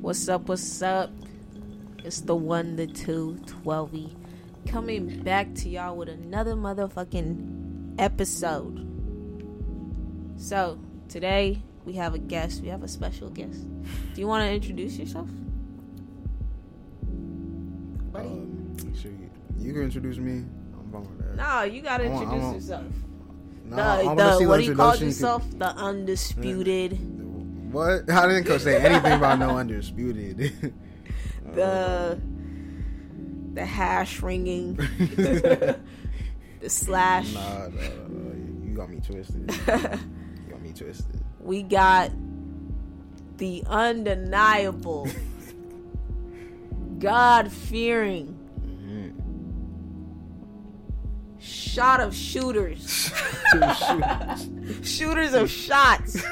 What's up? What's up? It's the one, the two, 12 coming back to y'all with another motherfucking episode. So, today we have a guest. We have a special guest. Do you want to introduce yourself? Buddy? Um, sure, you, you can introduce me. I'm fine with that. no, you got to I introduce want- yourself. No, the, the- what do you call yourself? The undisputed. could- What? How didn't go say anything about no undisputed. the the hash ringing, the slash. Nah, nah, nah, you got me twisted. You got me twisted. We got the undeniable, God fearing, mm-hmm. shot of shooters, shooters of shots.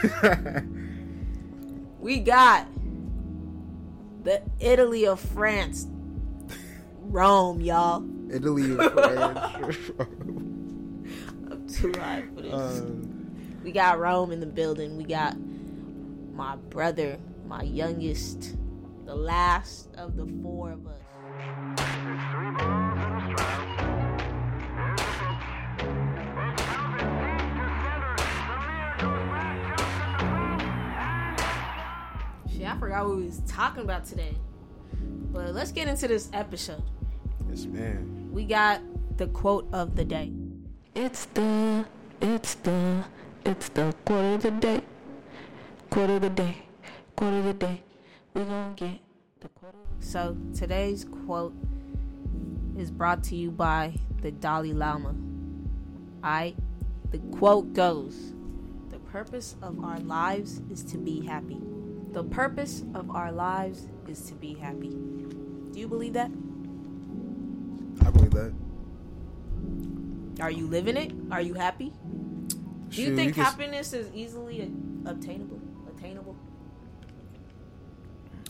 We got the Italy of France, Rome, y'all. Italy, France. I'm too high for this. um, We got Rome in the building. We got my brother, my youngest, the last of the four of us. Forgot what we was talking about today. But let's get into this episode. yes, man. We got the quote of the day. It's the, it's the, it's the quote of the day. Quote of the day. Quote of the day. We gonna get the quarter. So today's quote is brought to you by the Dalai Lama. Alright? The quote goes The purpose of our lives is to be happy. The purpose of our lives is to be happy. Do you believe that? I believe that. Are you living it? Are you happy? Do you Shoot, think can happiness is easily obtainable? Attainable?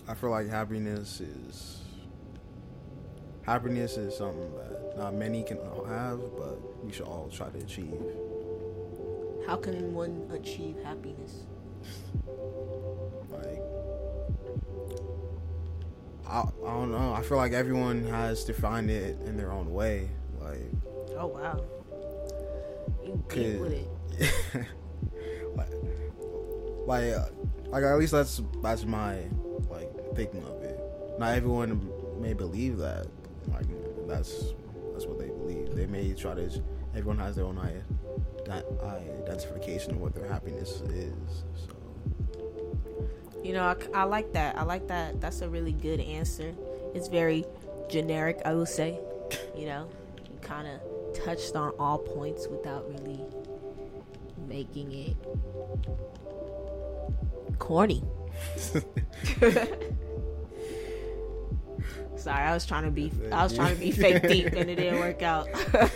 I feel like happiness is happiness is something that not many can have, but we should all try to achieve. How can one achieve happiness? I, I don't know. I feel like everyone has to find it in their own way. Like, Oh wow. You deep with it. like, like, uh, like at least that's that's my like thinking of it. Not everyone may believe that. Like that's that's what they believe. They may try to. Everyone has their own i- that identification of what their happiness is. So You know, I, I like that. I like that. That's a really good answer. It's very generic, I will say. You know, you kind of touched on all points without really making it corny. Sorry, I was trying to be I was trying to be fake deep and it didn't work out. Damn,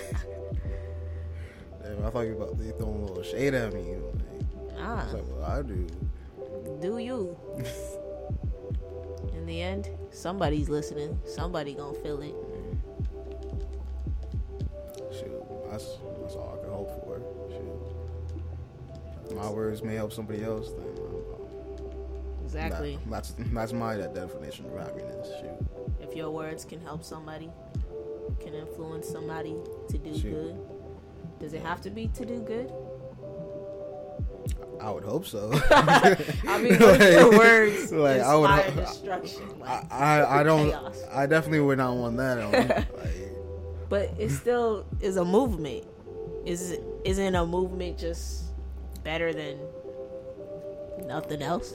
I thought you were about they throwing a little shade at me. Like, ah, that's like what I do. Do you? In the end, somebody's listening. Somebody gonna feel it. Shoot, that's that's all I can hope for. Shoot, my words may help somebody else. Then uh, Exactly. that- that's that's my definition of happiness. Shoot, If your words can help somebody, can influence somebody to do Shoot. good, does it have to be to do good? I would hope so. I mean, what if your words like, I would inspire ho- destruction? I, Like, I I don't chaos. I definitely would not want that. On, like, but it still is a movement. Is it isn't a movement just better than nothing else?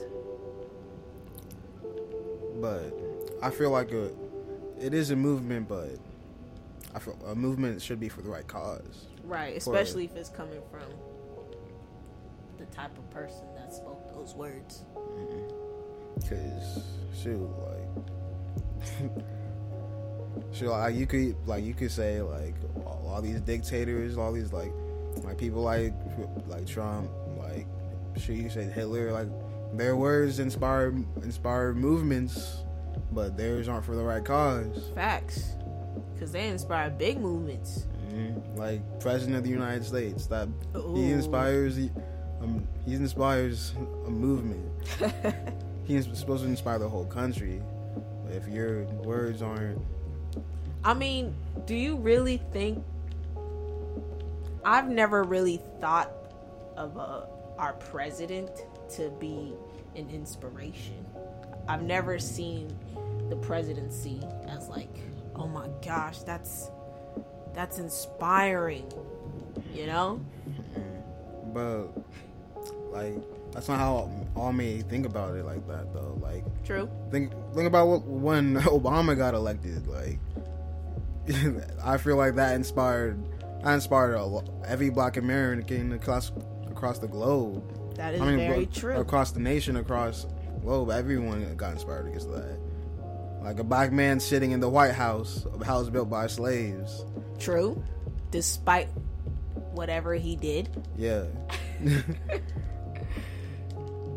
but I feel like a it is a movement, but I feel a movement should be for the right cause. Right, especially if it's coming from the type of person that spoke those words. Cause shoot, like, shoot, like you could, like you could say, like all, all these dictators, all these like, like people like, like Trump, like, shoot, you say Hitler, like their words inspire inspire movements, but theirs aren't for the right cause. Facts, because they inspire big movements. Mhm. Like President of the United States, that Ooh. he inspires, he, um, he inspires a movement. he's supposed to inspire the whole country. But if your words aren't, I mean, do you really think? I've never really thought of uh, our president to be an inspiration. I've never seen the presidency as like, oh my gosh, that's that's inspiring. You know? but like that's not how all me think about it like that though. Like True. think think about what, when Obama got elected. Like I feel like that inspired I inspired a, every black American across across the globe. That is I mean, very bro- true. Across the nation, across the globe, everyone got inspired because of that. Like a black man sitting in the White House, a house built by slaves. True. Despite whatever he did. Yeah,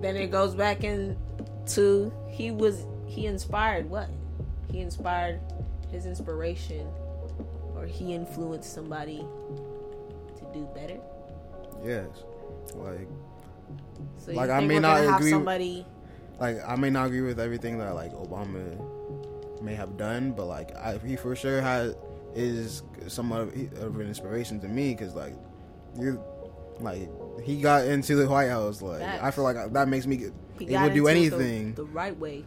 then it goes back into he was he inspired what he inspired his inspiration or he influenced somebody to do better yes. Like, so Like, I may not agree- somebody like I may not agree with everything that like Obama may have done, but like I, he for sure has is somewhat of, of an inspiration to me because like you're like he got into the White House. Like I feel like that makes me he to do it the- anything. the, right way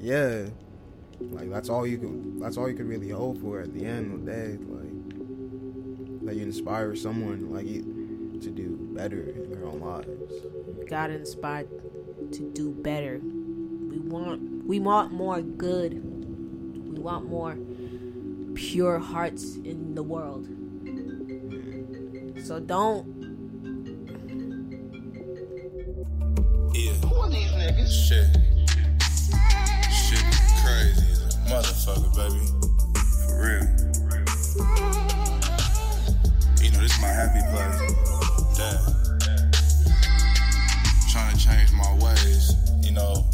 Yeah. Like that's all you could that's all you could really hope for at the end of the day. Like that you inspire someone like you to do better in their own lives. got inspired to do better we want we want more good we want more pure hearts in the world so don't Shit. Shit crazy as a motherfucker, baby. For real. You know, this is my happy place. Damn. Trying to change my ways, you know.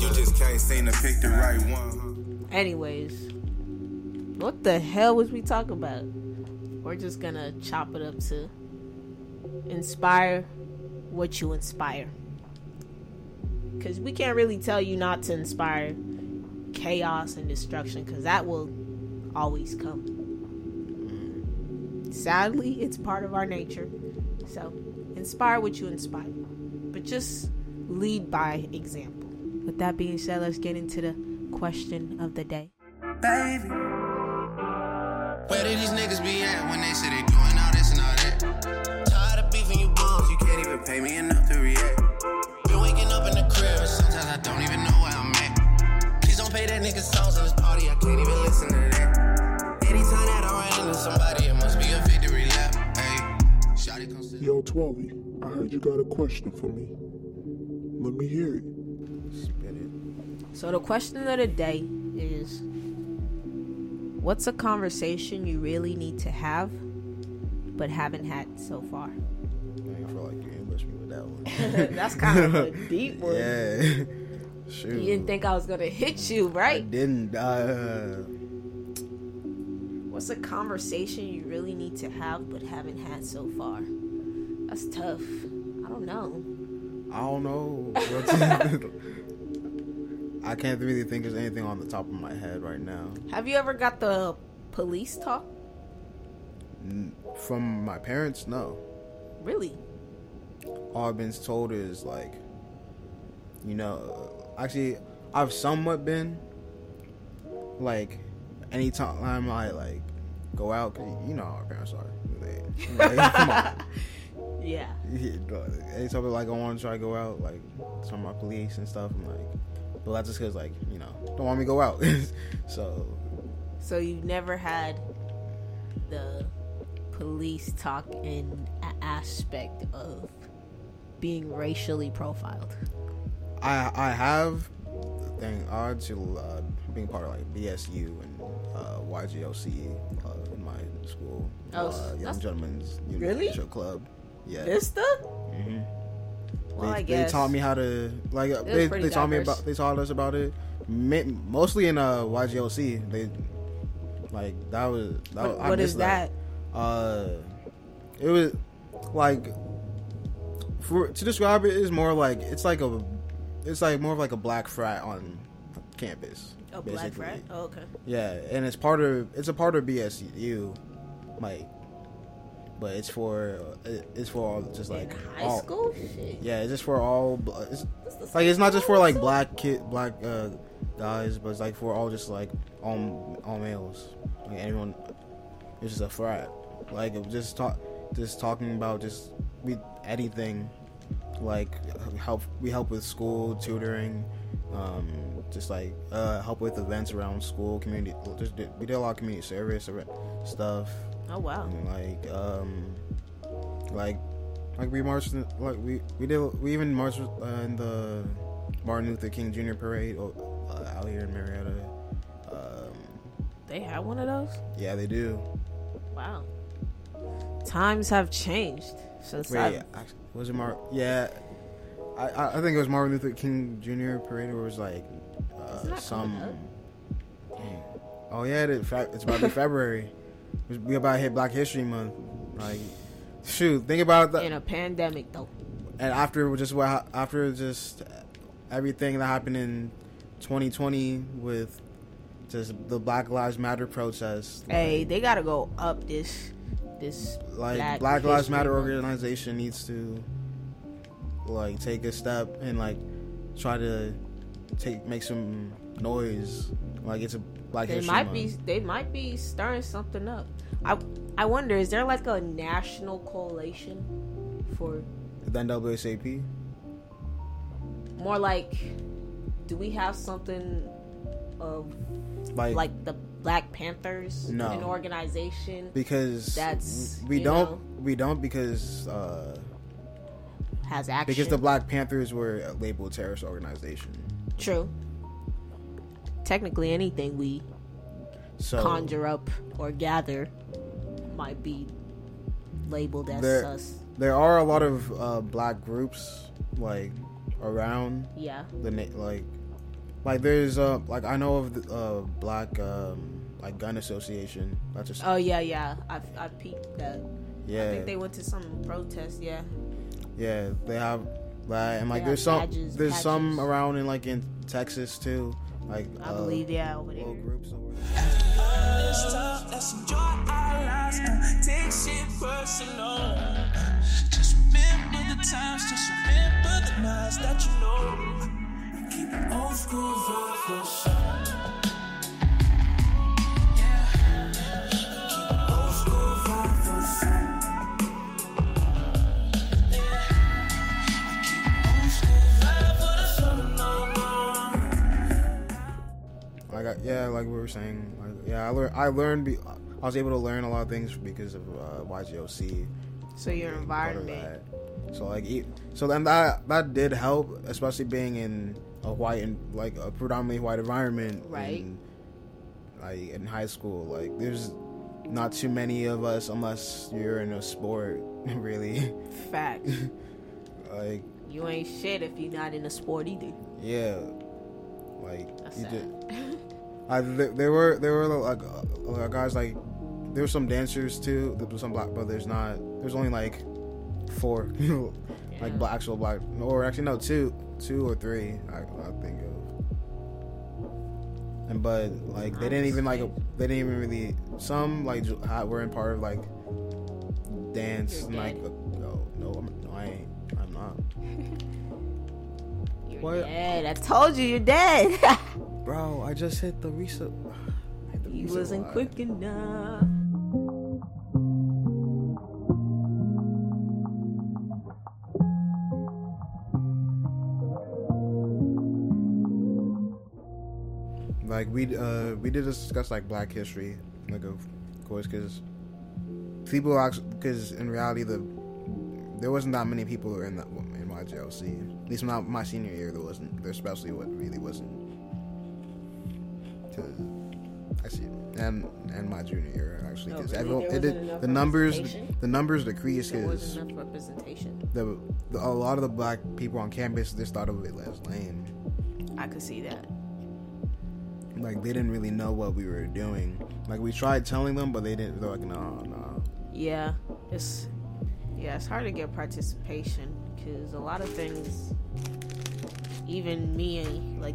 You just can't seem to pick the right one. Anyways, what the hell was we talking about? We're just gonna chop it up to inspire what you inspire. Because we can't really tell you not to inspire chaos and destruction, because that will always come. Sadly, it's part of our nature. So, inspire what you inspire. But just lead by example. With that being said, let's get into the question of the day. baby. Where did these niggas be at when they say they doing all this and all that? Tired of beefing you bums, you can't even pay me enough to react. Been waking up in the crib, and sometimes I don't even know where I'm at. Please don't play that nigga songs in this party, I can't even listen to that. Anytime that I run into somebody, it must be a victory lap. Hey, Shotty comes to Yo, Twelvey, I heard you got a question for me. Let me hear it. Spit it. So the question of the day is what's a conversation you really need to have but haven't had so far? I feel like you ambushed me with that one. That's kind of a deep one. yeah. Shoot. You didn't think I was gonna hit you, I right? didn't. Uh, What's a conversation you really need to have but haven't had so far? That's tough. I don't know. I don't know. I can't really think of anything on the top of my head right now. Have you ever got the police talk? N- From my parents, no. Really? All I've been told is like, you know, actually, I've somewhat been like, anytime I like go out, cause you know how our parents are. They, like, come on. Yeah. Yeah, anytime like I want to try to go out, like some of my police and stuff, I'm like, well, that's just because like you know don't want me to go out. so So you've never had the police talk in aspect of being racially profiled. I I have thank God to uh, being part of like BSU and uh, YGLC uh, in my school, Oh, uh, Young Gentlemen's Really? Leadership Club. Yeah. Vista? Mhm. Well, they, they taught me how to like was they, they taught me about they taught us about it mostly in uh YGLC they like that was that What, was, I what is that? Uh, it was like for to describe it is more like it's like a it's like more of like a black frat on campus. A black basically. frat. Oh, okay. Yeah, and it's part of it's a part of BSU, like, but it's for it's for all just like In high all, school. Shit. Yeah, it's just for all. It's, like it's not just for like black kid, black uh, guys, but it's like for all just like all all males. Like anyone, it's just a frat. Like it was just talk, just talking about just we anything, like help we help with school tutoring, um, just like uh, help with events around school, community. Just we did a lot of community service stuff. Oh wow. And like um like like we marched in, like we we did we even marched uh, in the Martin Luther King Jr. parade uh, out here in Marietta. Um, They had one of those. yeah, they do. Wow. Times have changed since Wait, I. was it Mar? Yeah, I I I think it was Martin Luther King Jr. parade where it was like uh, some. Oh yeah, it, it's about to be February. We about to hit Black History Month. Like, shoot, think about that. in a pandemic though. and after just what after just everything that happened in 2020 with just the Black Lives Matter protests, Hey, they gotta go up this this like Black Black, Lives Matter Month. organization needs to like take a step and like try to take make some noise. Like it's a Black they History might Month. be they might be stirring something up. I I wonder is there like a national coalition for the NAACP. more like do we have something of Like, like the Black Panthers No. an organization because that's, we don't know- we don't because uh has action because the Black Panthers were a labeled terrorist organization. true technically anything we So conjure up or gather might be labeled as There- sus. there are a lot of uh, black groups like around yeah. the na- like like there's uh like I know of the uh, black um like gun association. That's just oh yeah yeah. I i peeped that. Yeah i think they went to some protest yeah. Yeah they have that and like there's some badges- there's some around in like in Texas too like i uh, believe yeah over little there groups over Let's talk, let's enjoy our lives and take shit personal. Just remember the times, just remember the nights that you know. Keep it old school vibe for sure. Like I, yeah, like we were saying, like, yeah, I learned. I learned. Be, I was able to learn a lot of things because of uh, YGOC. so your being part of environment. So like, so then that that did help, especially being in a white and like a predominantly white environment, Right. In, like in high school, like there's not too many of us unless you're in a sport, really. fact like you ain't shit if you're not in a sport either yeah, like that's you sad did. I, there, there were there were like uh, uh, guys like there were some dancers too. There was some black, but there's not. There's only like four, like Yeah. black, actual black, or actually no, two, two or three. I, I think of. And but like they didn't even like they didn't even really some like were in part of like dance and like uh, no no I'm, no I ain't I'm not you're What? dead i told you you're dead bro I just hit the reset. I hit the you reset wasn't line. quick enough like we uh we did discuss like black history like of course because people actually because in reality the there wasn't that many people who were in that in my JLC at least not my senior year there wasn't there especially what really wasn't I see and and my junior year actually Oh, because really? everyone There it the numbers the numbers decreased because wasn't enough representation the, the a lot of the black people on campus just thought of it as lame i could see that like they didn't really know what we were doing. Like we tried telling them, but they didn't. They're like, no, no. Yeah, it's yeah, it's hard to get participation because a lot of things, even me, like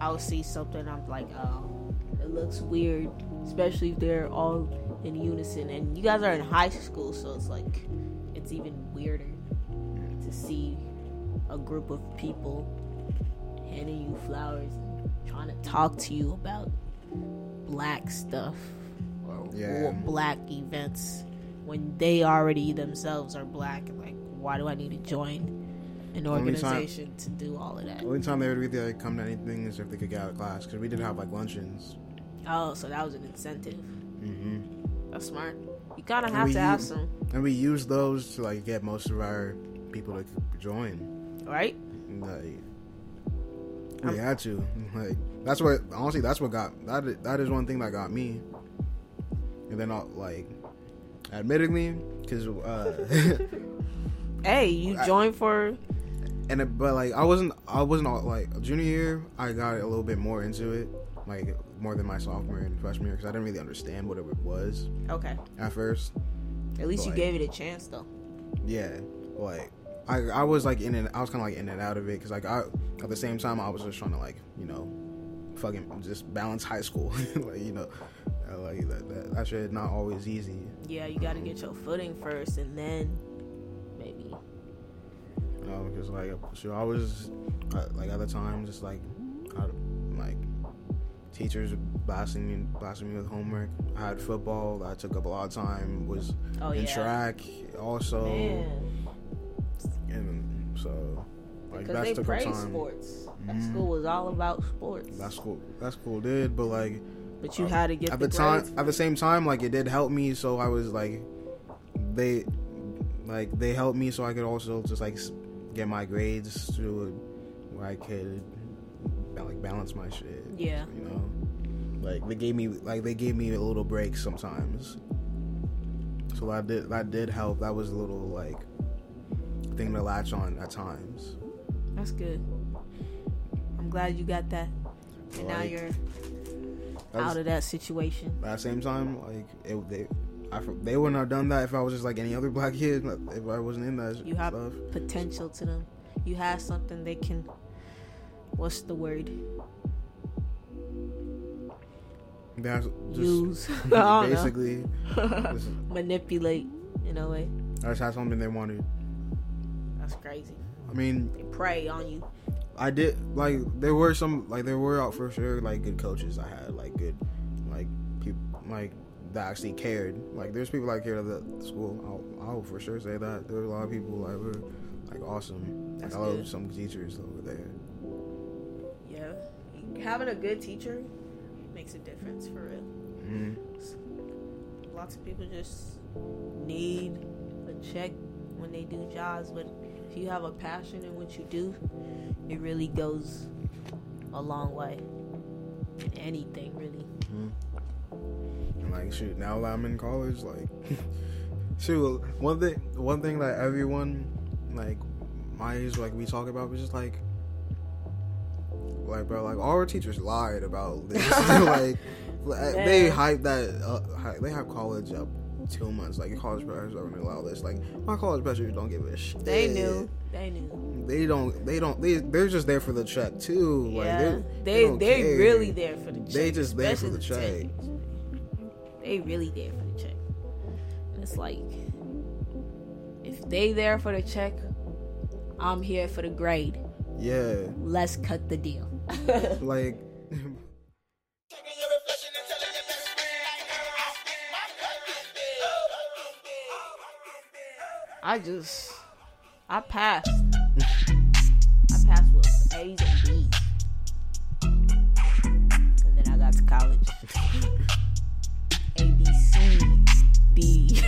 I'll see something, I'm like, oh, it looks weird, especially if they're all in unison. And you guys are in high school, so it's like it's even weirder to see a group of people handing you flowers, and trying to talk to you about black stuff or, Yeah. or black events when they already themselves are black. Like, why do I need to join an Only time- organization to do all of that? Only time they would really like, come to anything is if they could get out of class because we didn't have like luncheons. Oh, so that was an incentive. hmm That's smart. You gotta have we to have use- some, And we used those to like get most of our people to join. right? Like we had to. Like that's what honestly that's what got that that is one thing that got me. And then I'll like, admittedly, because uh, Hey, you I- joined for and it, but like I wasn't I wasn't all, like junior year I got a little bit more into it like more than my sophomore and freshman year because I didn't really understand what it was okay. at first. At least you Like- gave it a chance, though. Yeah, like I I was like in and I was kind of like in and out of it because like I at the same time I was just trying to like you know fucking just balance high school like you know like that that, that shit not always easy. Yeah, you gotta get your footing first, and then. You know, because like so I was uh, like at the time just like I, like teachers blasting me blasting me with homework. I had football that took up a lot of time. Was Oh in yeah. track also, Man, and so like because that they praise time. sports. That Mhm. school was all about sports. That's school, That's cool, dude. But like but you um, had to get at the, the time, at the same time, like it did help me. So I was like, they, like they helped me, so I could also just like get my grades to where I could like balance my shit. Yeah. you know, like they gave me like they gave me a little break sometimes. So that did that did help. That was a little like thing to latch on at times. That's good. I'm glad you got that, and now you're out of that situation. But at the same time, like it, they, I, they wouldn't have done that if I was just like any other black kid. If I wasn't in that You have stuff. potential to them. You have something they can. What's the word? They have just Use. I don't know. basically, just, Manipulate in a way. I just had something they wanted. That's crazy. I mean, They prey on you. I did like there were some like there were out for sure like good coaches I had like good like people like that actually cared. Like there's people that cared at the school. I'll, I'll for sure say that there were a lot of people that were like awesome. That's I love some teachers over there. Yeah. Having a good teacher makes a difference for real. hmm Lots of people just need a check when they do jobs, but if you have a passion in what you do, it really goes a long way. In anything, really. And like shoot, now that I'm in college, like shoot, one thing one thing that everyone like my age like we talk about was just like like bro, like all our teachers lied about this. like like, they hype that uh, they have college up two months. Like your college professors are gonna allow this. Like my college professors don't give a shit. They knew. They knew. They don't. They don't. They they're just there for the check too. Like yeah. they're, They don't they really there for the check. They just there for the check. Teachers. They really there for the check. And it's like if they there for the check, I'm here for the grade. Yeah, Let's cut the deal. like I just I passed. I passed with A's and B's. And then I got to college.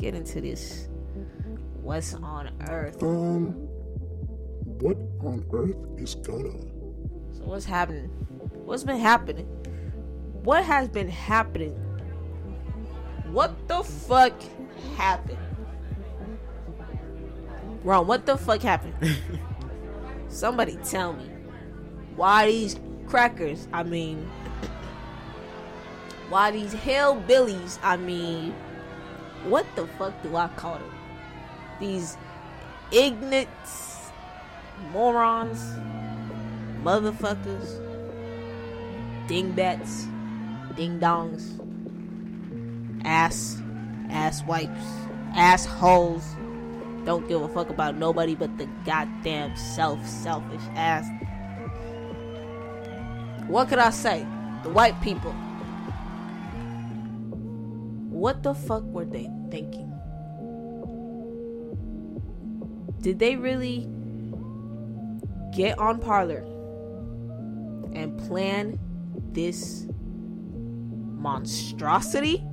get into this. What's on earth? Um, what on earth is going on? So what's happening? What's been happening? What has been happening? What the fuck happened? Ron, what the fuck happened? Somebody tell me. Why these crackers? I mean, why these hillbillies? I mean, what the fuck do I call them? These ignorant morons, motherfuckers, dingbats, ding dongs, ass, ass wipes, assholes. Don't give a fuck about nobody but the goddamn self, selfish ass. What could I say? The white people. What the fuck were they thinking? Did they really get on Parler and plan this monstrosity?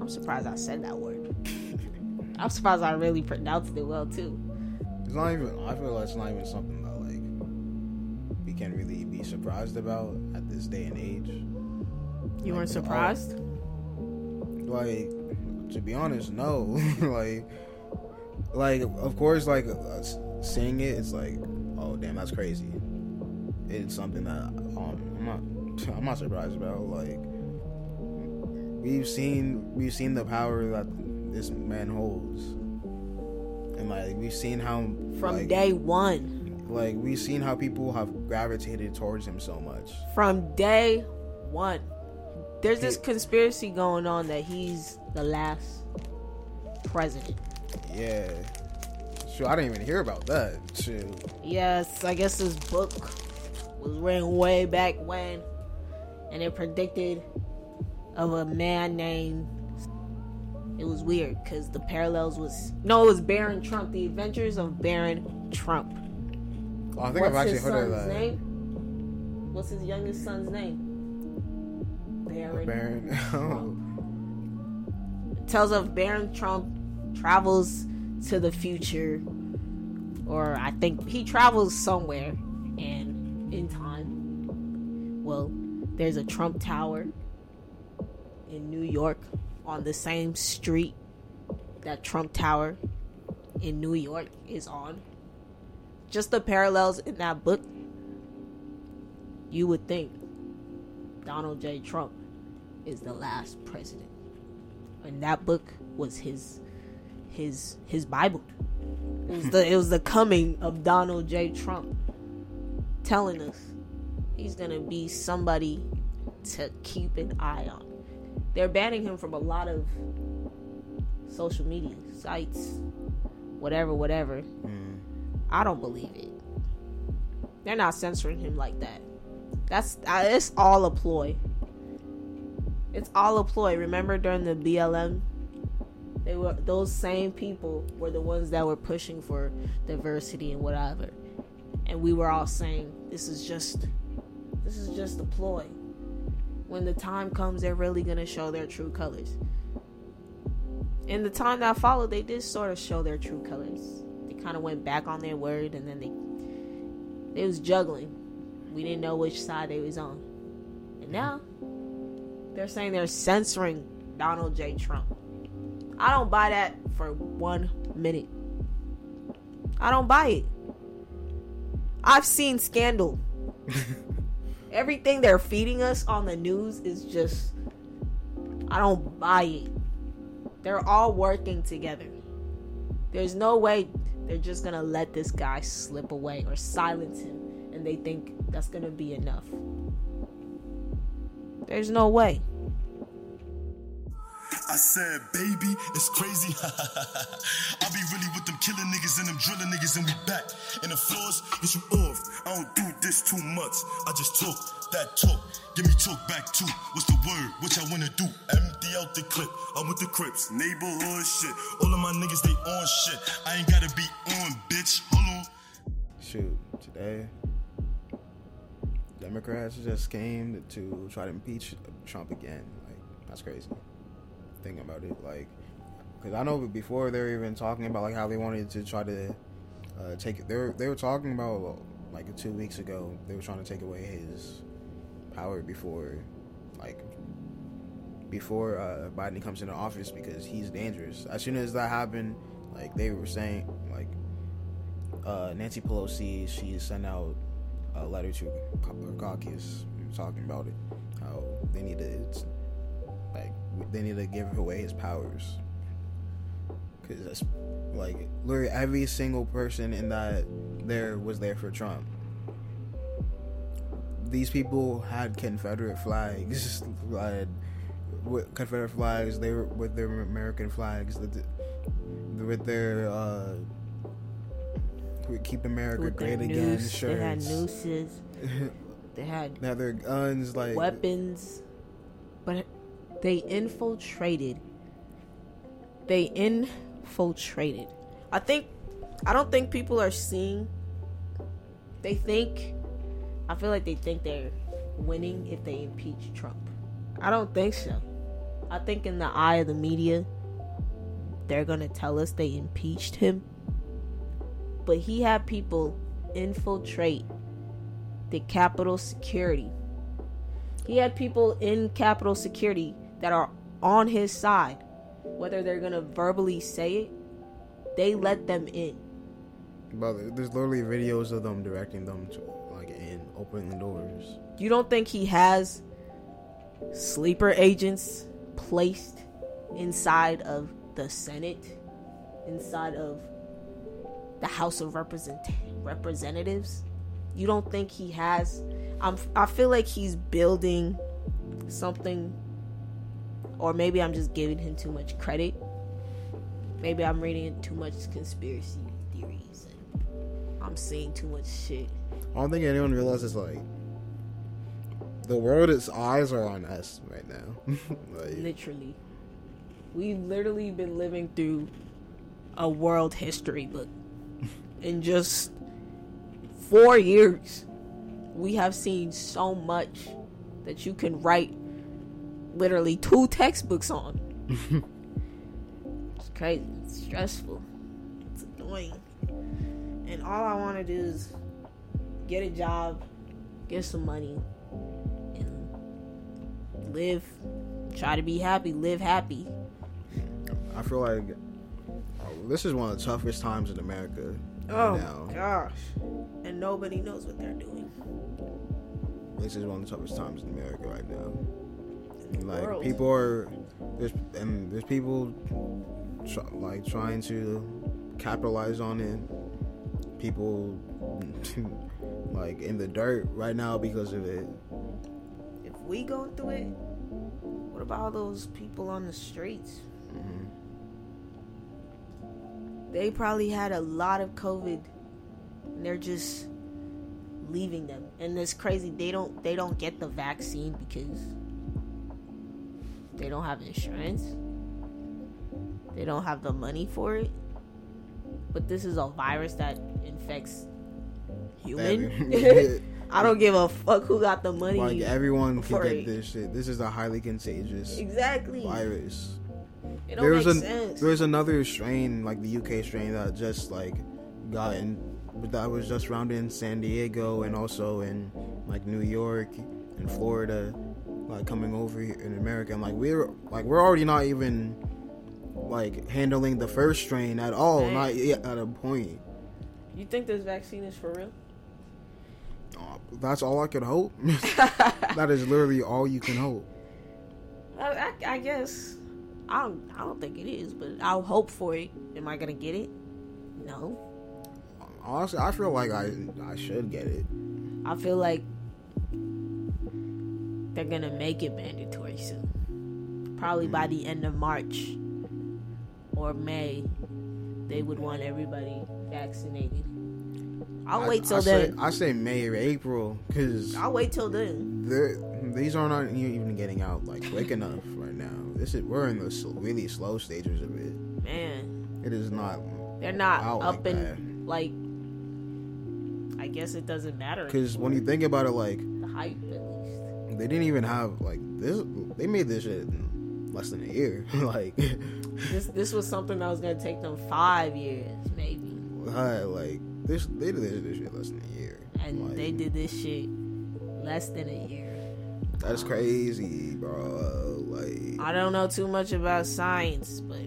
I'm surprised I said that word. I'm surprised I really pronounced it well too. It's not even. I feel like it's not even something that like we can really be surprised about at this day and age. You Like, weren't surprised? Like, to be honest, no. like, like of course, like uh, seeing it, it's like, oh damn, that's crazy. It's something that um, I'm not. I'm not surprised about. Like, we've seen we've seen the power that this man holds, and like we've seen how From like, day one. like we've seen how people have gravitated towards him so much. From day one. There's this conspiracy going on that he's the last president. Yeah. Sure, I didn't even hear about that. Shit. Yes, I guess this book was written way back when, and it predicted of a man named. It was weird because the parallels was no, it was Baron Trump. The Adventures of Baron Trump. Oh, I think What's I've actually heard of that. name? What's his youngest son's name? Barron. Barron. It tells of Baron Trump travels to the future, or I think he travels somewhere, and in time, well, there's a Trump Tower in New York on the same street that Trump Tower in New York is on. Just the parallels in that book, you would think Donald J. Trump is the last president. And that book was his his his Bible. It was the it was the coming of Donald J. Trump telling us he's gonna be somebody to keep an eye on. They're banning him from a lot of social media sites, whatever, whatever. I don't believe it. They're not censoring him like that. That's uh, it's all a ploy. It's all a ploy. Remember during the BLM, they were those same people were the ones that were pushing for diversity and whatever, and we were all saying this is just this is just a ploy. When the time comes, they're really gonna show their true colors. In the time that followed, they did sort of show their true colors. They kind of went back on their word, and then they they was juggling. We didn't know which side they was on, and now they're saying they're censoring Donald J. Trump. I don't buy that for one minute. I don't buy it. I've seen scandal. Everything they're feeding us on the news is just. I don't buy it. They're all working together. There's no way they're just gonna let this guy slip away or silence him and they think that's gonna be enough. There's no way. I said, baby, it's crazy. I be really with them killing niggas and them drilling niggas, and we back. And the floors, get you off. I don't do this too much. I just talk that talk. Give me talk back too. What's the word? What y'all wanna do? Empty out the clip. I'm with the Crips, neighborhood shit. All of my niggas, they on shit. I ain't gotta be on, bitch. Hold on. Shoot, today, Democrats just came to try to impeach Trump again. Like, that's crazy. thinking about it, like, because I know before they were even talking about like how they wanted to try to uh, take it. They were they were talking about like two weeks ago. They were trying to take away his power before, like, before uh, Biden comes into office because he's dangerous. As soon as that happened, like they were saying, like uh, Nancy Pelosi, she sent out a letter to caucus talking about it, how they need to, like, they need to give away his powers. Cause that's like literally every single person in that there was there for Trump. These people had Confederate flags, had with Confederate flags. They were with their American flags, with their uh, we keep America With great again noose, they had nooses. They had have their guns like weapons, but they infiltrated. They infiltrated. I think. I don't think people are seeing. They think. I feel like they think they're winning if they impeach Trump. I don't think so. I think in the eye of the media, they're gonna tell us they impeached him. But he had people infiltrate the Capitol security. He had people in Capitol security that are on his side. Whether they're gonna verbally say it, they let them in. Brother, there's literally videos of them directing them to like in opening the doors. You don't think he has sleeper agents placed inside of the Senate, inside of the House of Represent- Representatives? You don't think he has? I'm. I feel like he's building something, or maybe I'm just giving him too much credit. Maybe I'm reading too much conspiracy theories and I'm seeing too much shit. I don't think anyone realizes like the world world's eyes are on us right now. like, Literally. We've literally been living through a world history book. In just four years, we have seen so much that you can write literally two textbooks on. it's crazy. It's stressful. It's annoying. And all I want to do is get a job, get some money, and live. Try to be happy, live happy. I feel like oh, this is one of the toughest times in America Oh now. gosh. And nobody knows what they're doing. This is one of the toughest times in America right now. Like world. people are there's and there's people tr- like trying to capitalize on it. People like in the dirt right now because of it. If we go through it, what about all those people on the streets? Mm-hmm. They probably had a lot of COVID. And they're just leaving them. And it's crazy. They don't they don't get the vaccine because they don't have insurance. They don't have the money for it. But this is a virus that infects human. I don't give a fuck who got the money. like everyone can get it. this shit. This is a highly contagious Exactly. virus. It don't There's make a sense. there's another strain like the UK strain that just like got in but that was just found in San Diego and also in like New York and Florida like coming over here in America and like we're like we're already not even like handling the first strain at all Man. not yet at a point You think this vaccine is for real? Uh, that's all I could hope that is literally all you can hope I, I, I guess. I don't. I don't think it is, but I'll hope for it. Am I gonna get it? No. honestly I feel like I I should get it I feel like they're gonna make it mandatory soon. Probably by the end of March or May, they would want everybody vaccinated. I'll I- wait till I say, then. I say May or April because I'll wait till then. these are not even getting out like quick enough right now. This is we're in the really slow stages of it. Man, It is not they're not Out like up and like. I guess it doesn't matter. because when you think about it, like the hype at least. they didn't even have like this. They made this shit in, less than a year. like, This this was something that was gonna take them five years, maybe, I, like this, they did this, this shit less than a year. and Like, they did this shit less than a year. That's crazy, bro. Like, I don't know too much about science, but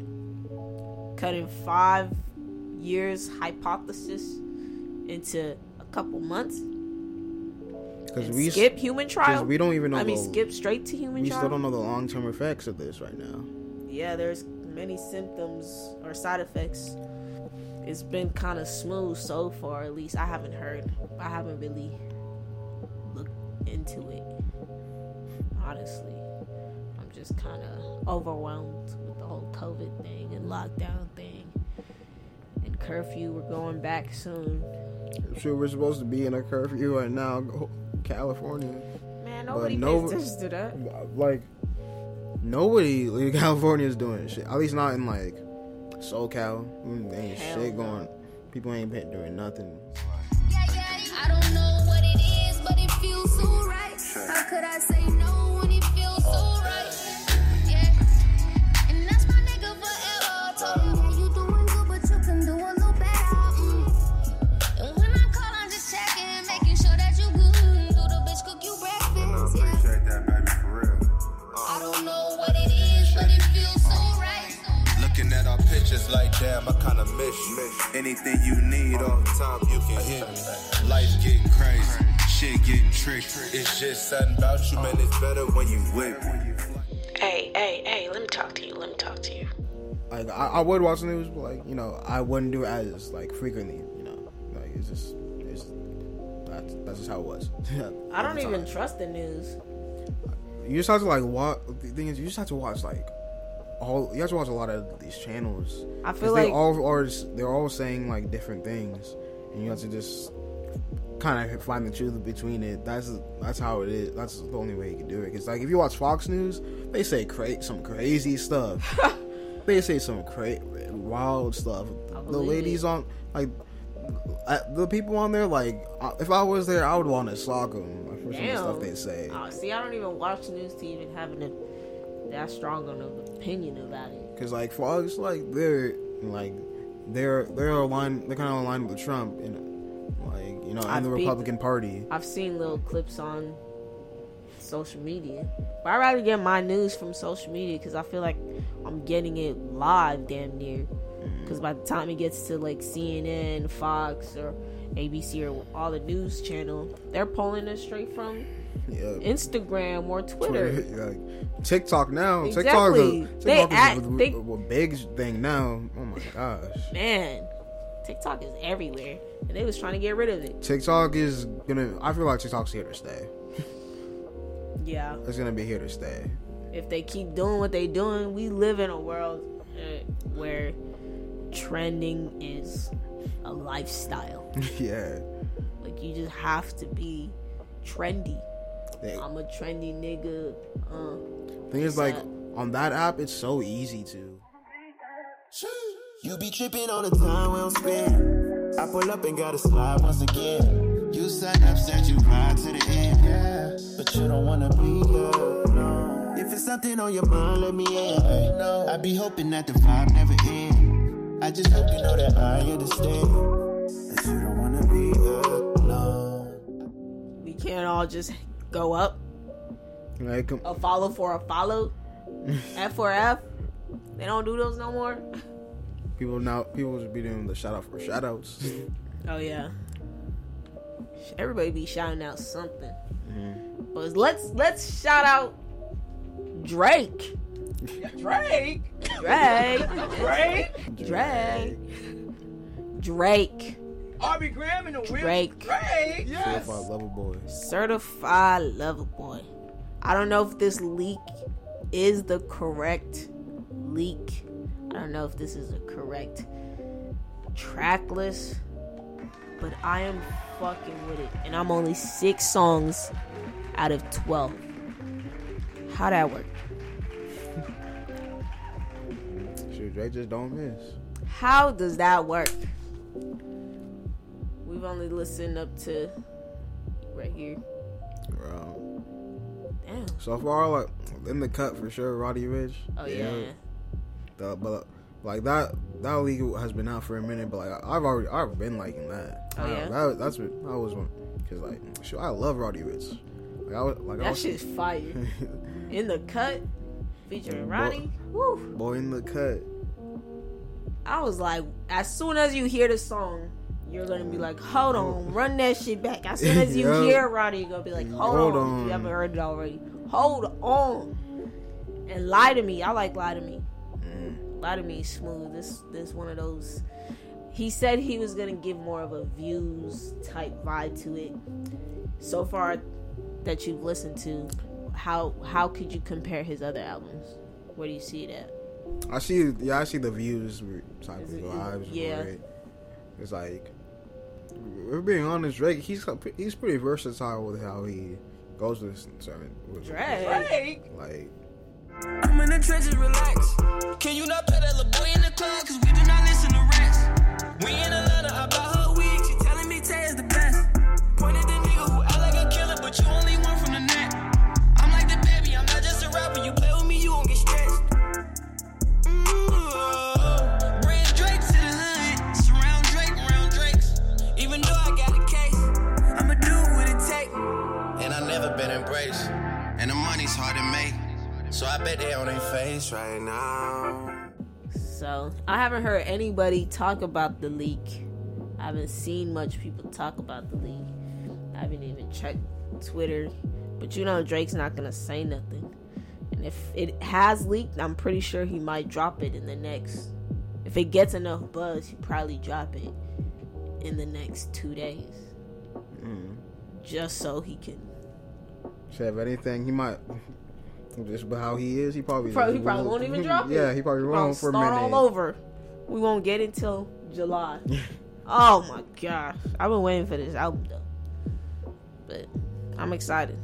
cutting five years hypothesis into a couple months because we skip human trial. we don't even know I mean, the- skip straight to human we trial. still don't know the long term effects of this right now. yeah, there's many symptoms or side effects. It's been kind of smooth so far, at least I haven't heard. I haven't really looked into it. Honestly, I'm just kind of overwhelmed with the whole COVID thing and lockdown thing and curfew. We're going back soon. Sure, we're supposed to be in a curfew right now, California. Man, nobody no- pays attention to that. Like, nobody in California is doing shit. At least not in like SoCal. Ain't Hell shit no. going. People ain't been doing nothing. Damn, I kinda miss you. Anything you need off top, you can hit me. Life getting crazy, shit getting tricky. It's just something about you, man. It's better when you with me. Hey, hey, hey, let me talk to you. Let me talk to you. Like, I, I would watch the news, but like, you know, I wouldn't do it as like frequently. You know, like it's just, it's that's that's just how it was. I don't even trust the news. You just have to like watch. The thing is, you just have to watch like all. You have to watch a lot of these channels. I feel they like all are they're all saying like different things, and you have to just kind of find the truth between it. That's that's how it is. That's the only way you can do it. Cause like if you watch Fox News, they say cra- some crazy stuff. they say some cra- wild stuff. The ladies on like. uh, The people on there, like, uh, if I was there, I would want to sock them for some of the Damn. stuff they say. Oh, see, I don't even watch news to even have an, that strong of an opinion about it. Cause like Fox, like they're like they're they're aligned. They're kind of aligned with Trump, and like you know, and the been- Republican Party. I've seen little clips on social media, but I rather get my news from social media because I feel like I'm getting it live, damn near. Mm. Because by the time it gets to like CNN, Fox, or ABC, or all the news channel, they're pulling it straight from Yeah, Instagram or Twitter. like TikTok now. Exactly. TikTok, is a, They TikTok act- is a, they- a big thing now. Oh my gosh, Man, TikTok is everywhere, and they was trying to get rid of it. TikTok is gonna. I feel like TikTok's here to stay. Yeah. It's gonna be here to stay. if they keep doing what they doing, we live in a world uh, where trending is a lifestyle. yeah. Like you just have to be trendy. They- I'm a trendy nigga. Uh, thing is, like that? on that app, it's so easy to. You be tripping all the time, well spent. I pull up and gotta slide once again. You sign up, said you ride to the end, yeah. But you don't wanna be there, no. If it's something on your mind, let me in. Hey, no. I be hoping that the vibe never end. I just hope you know that I understand. That you don't wanna be alone. we can't all just go up. Like, com- A follow for a follow. F for F. They don't do those no more. people now, people just be doing the shout out for shout outs. Oh yeah. Everybody be shouting out something. Mm-hmm. But let's let's shout out Drake. Drake. Drake. Drake. Drake. Drake. Aubrey Graham in the wheel. Drake. Drake. Yes. Certified Lover Boy. Certified lover boy. I don't know if this leak is the correct leak. I don't know if this is a correct track list. But I am fucking with it. And I'm only six songs out of 12. How that work? Shoot, Drake just don't miss. How does that work? We've only listened up to right here. Bro. Damn. So far, like in the cut for sure, Roddy Ricch. Oh yeah. The, but like that that league has been out for a minute, but like I've already I've been liking that. Oh, yeah? that, that's what that was one because like sure I love Roddy Ricch. Like I was like I That was, shit's fire. In the cut, featuring Ronnie. Woo. boy in the cut. I was like, as soon as you hear the song, you're gonna be like, hold on, run that shit back. As soon as you Yo. hear Ronnie, you're gonna be like, hold, Hold on. on. If you haven't heard it already, hold on. And lie to me. I like lie to me. Mm. Lie to me is smooth. This this one of those. He said he was gonna give more of a views type vibe to it. So far, that you've listened to, how how could you compare his other albums? Where do you see it at? I see yeah I see the views type of it- is- vibes. yeah. it. It's like we're being honest, Drake. He's he's pretty versatile with how he goes with certain with Drake. Like I'm in the trenches, relax. Can you not pet that little boy in the club? Cause we do not listen to rats. We in Atlanta, I bought never been embraced. And the money's hard to make. So I bet they on their face right now. So I haven't heard anybody talk about the leak. I haven't seen much people talk about the leak. I haven't even checked Twitter. But you know Drake's not gonna say nothing. And if it has leaked, I'm pretty sure he might drop it in the next if it gets enough buzz, he probably drop it in the next two days. mm. Just so he can So if anything, he might just about how he is. He probably Pro- he probably won't even drop it. Yeah, he probably won't for a start all over. We won't get it till July. oh my gosh, I've been waiting for this album though, but I'm excited.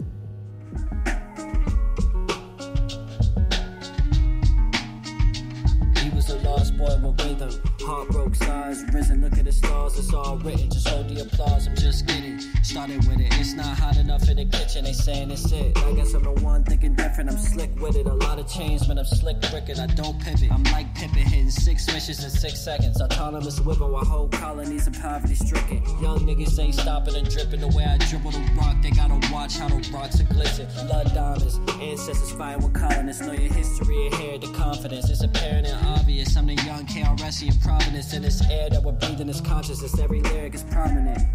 Was a lost boy with rhythm. Heart broke size, risen, look at the stars, it's all written. Just hold the applause, I'm just getting started with it. It's not hot enough in the kitchen, they saying it's it. I guess I'm the one thinking different, I'm slick with it. A lot of change, man, I'm slick wicked, I don't pivot. I'm like Pippin, hitting six missions in six seconds. Autonomous whipping while whole colonies are poverty stricken. Young niggas ain't stopping and dripping the way I dribble the rock. They gotta watch how the rocks are glisten. Blood diamonds, ancestors fighting with colonists. Know your history, inherit the confidence. It's apparent and obvious. I'm the young KRS in Providence. In this air that we're breathing is consciousness. Every lyric is prominent.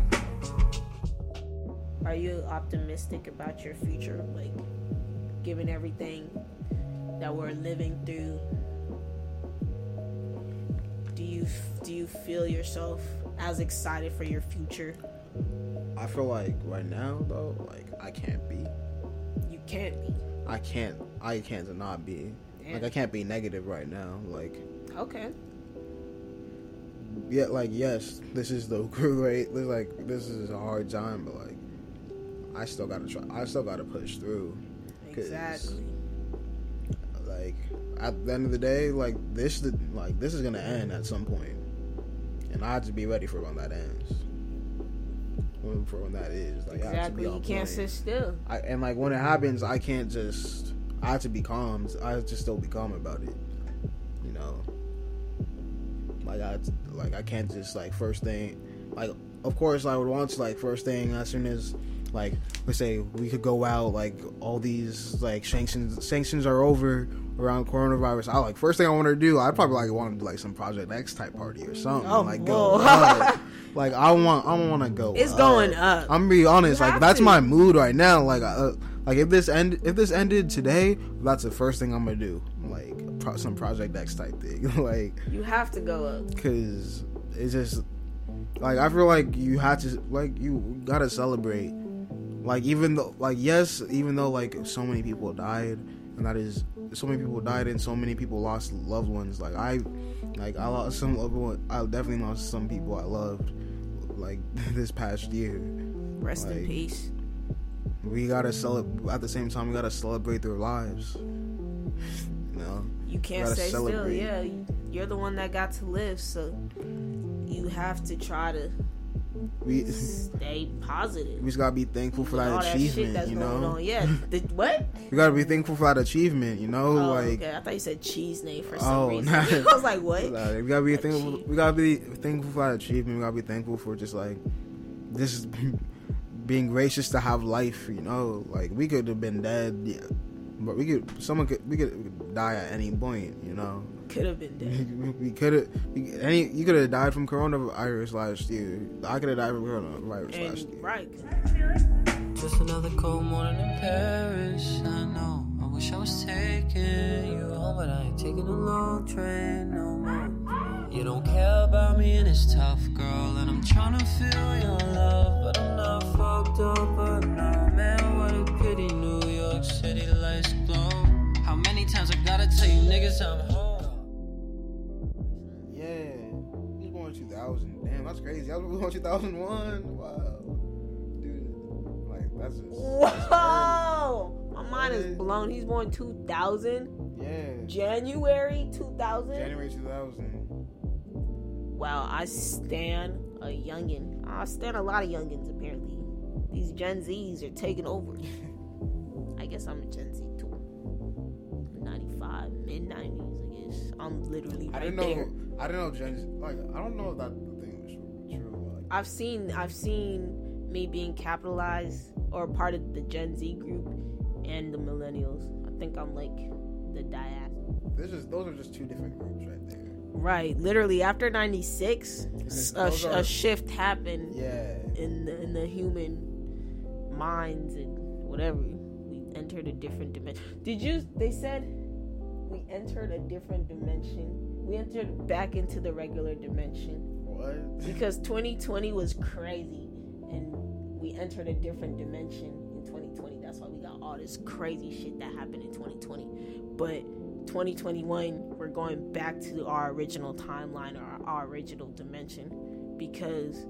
Are you optimistic about your future, like given everything that we're living through? Do you do you feel yourself as excited for your future? I feel like right now though, like I can't be. You can't be. I can't. I can't not be. Like I can't be negative right now. Like Okay. yeah, like yes, this is the great. This like this is a hard time, but like I still gotta try. I still gotta push through. Exactly. Like at the end of the day, like this, like this is gonna end at some point, and I have to be ready for when that ends. When- For when that is, like I have to Exactly. You can't point. sit still. I, and like when it happens, I can't just. I have to be calm. I have to still be calm about it. You know. Like I, like I can't just like first thing. Like of course I would want to like first thing as soon as like let's say we could go out like all these like sanctions sanctions are over around coronavirus. I like first thing I want to do. I probably like want to do like some Project X type party or something. Oh, like go. whoa. up. like I want I want to go. It's going up. I'm gonna be honest. Like that's to. my mood right now. Like uh, like if this end if this ended today, that's the first thing I'm gonna do. Like pro- some Project X type thing. like You have to go up. because it's just like I feel like you have to like you gotta celebrate. Like even though like yes, even though like so many people died, and that is so many people died and so many people lost loved ones. Like I, like I lost some loved one. I definitely lost some people I loved. Like this past year. Rest in peace. We gotta celebrate at the same time. We gotta celebrate their lives. You know, You can't stay still. celebrate. Yeah, you- you're the one that got to live, so you have to try to we Stay positive. we just gotta be thankful for that that achievement. You know. Yeah. The, what? we gotta be thankful for that achievement. You know, Oh, like okay. I thought you said cheese name for some oh, reason. nah. I was like, what? We gotta be thankful. We gotta be thankful for that achievement. We gotta be thankful for just like this being gracious to have life. You know, like we could have been dead, yeah, but we could. Someone could. We could die at any point. You know. Could have been dead. We could have. Any you could have died from coronavirus last year. I could have died from coronavirus last year. right. Just another cold morning in Paris. I know. I wish I was taking you home, but I ain't taking a long train no more. You don't care about me, and it's tough, girl. And I'm trying to feel gotta tell you niggas I'm home? Yeah, he was born in 2000. Damn, that's crazy. I was born in 2001. Wow, dude, like that's just Whoa! My mind is blown. He's born 2000. yeah. January 2000. January 2000. Wow, I stand a youngin. I stand a lot of youngins apparently. These Gen Zs are taking over. I guess I'm a Gen Z too. 95, mid 90s, I guess. I'm literally right I didn't there. know. I didn't know Gen. Like I don't know if that thing was true. Like, I've seen I've seen me being capitalized or part of the Gen Z group and the millennials. I think I'm like the diaspora. this is those are just two different groups right there. Right, literally after 96, a, sh- are- a shift happened Yeah. in the, in the human minds and whatever. We entered a different dimension. Did you they said entered a different dimension. We entered back into the regular dimension. What? because 2020 was crazy and we entered a different dimension in 2020 that's why we got all this crazy shit that happened in 2020 but 2021 we're going back to our original timeline or our, our original dimension because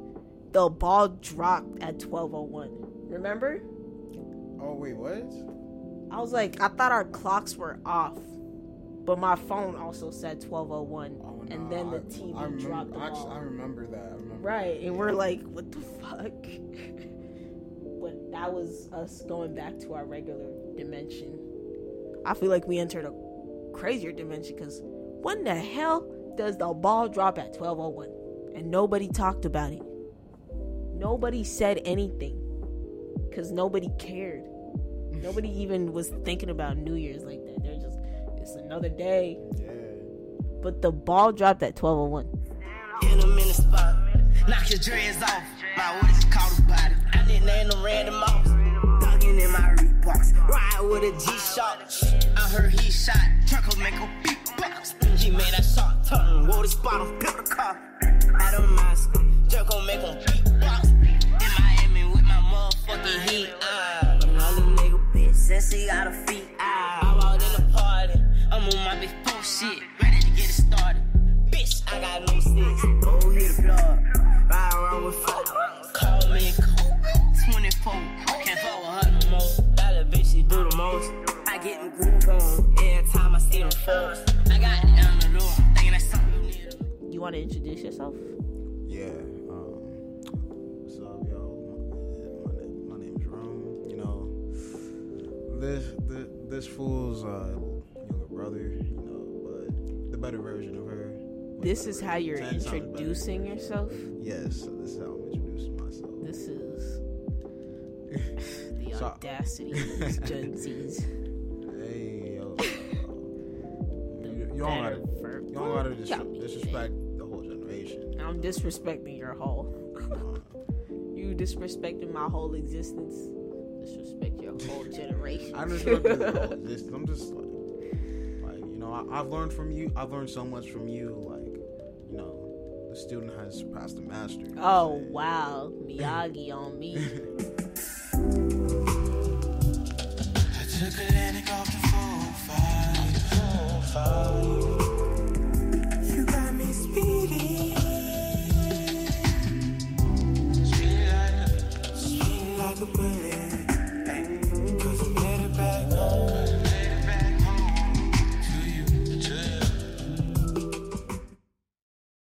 the ball dropped at 1201 remember Oh wait, what? i was like i thought our clocks were off but my phone also said 1201 and then the tv I remember, dropped the ball. actually, I remember that. I remember. Right, and we're like, what the fuck? but that was us going back to our regular dimension. I feel like we entered a crazier dimension because when the hell does the ball drop at 1201? And nobody talked about it. Nobody said anything because nobody cared. Nobody even was thinking about New Year's like that. They're just, it's another day. But the ball dropped at 1201. Hit him in the spot. Knock your dreads off. My what is called a body. I didn't name them random mouse. Dugging in my Reeboks. Ride with a G-Shock. I heard he shot. Truckle make a beatbox. He made that shot. Turn. Wore this bottle. Built a car. Out of my school. Jerk gon' make him beatbox. In Miami with my motherfucking heat. Ah. Another nigga bitch. Since he got a feet. On my big four shit. Ready to get it started. Bitch, I got no six. Go hit the plug. Ride around with four. Call me cool. 24. Can't fuck with her no more. That little bitch, she do the most. I get the groove on every time I see them folks. I got it down the door. Thinking that's something you need. You want to introduce yourself? Yeah. Um, what's up, yo? My, name, my Rome. You know, this this, this fool's uh, younger brother. You know, but the better version of her. This is how you're Ten times better. introducing yourself. Yes, so this is how I'm introducing myself. This is the So- audacity of these Gen Zs. Hey, yo. you, you don't gotta, ver- you don't gotta dis- me disrespect the whole generation. I'm disrespecting your whole. Uh-huh. you disrespecting my whole existence. Disrespect your whole generation. I understand the whole existence. I'm just like, like you know, I, I've learned from you. I've learned so much from you. Like, you know, the student has surpassed the master. you know what I'm oh wow, Miyagi on me.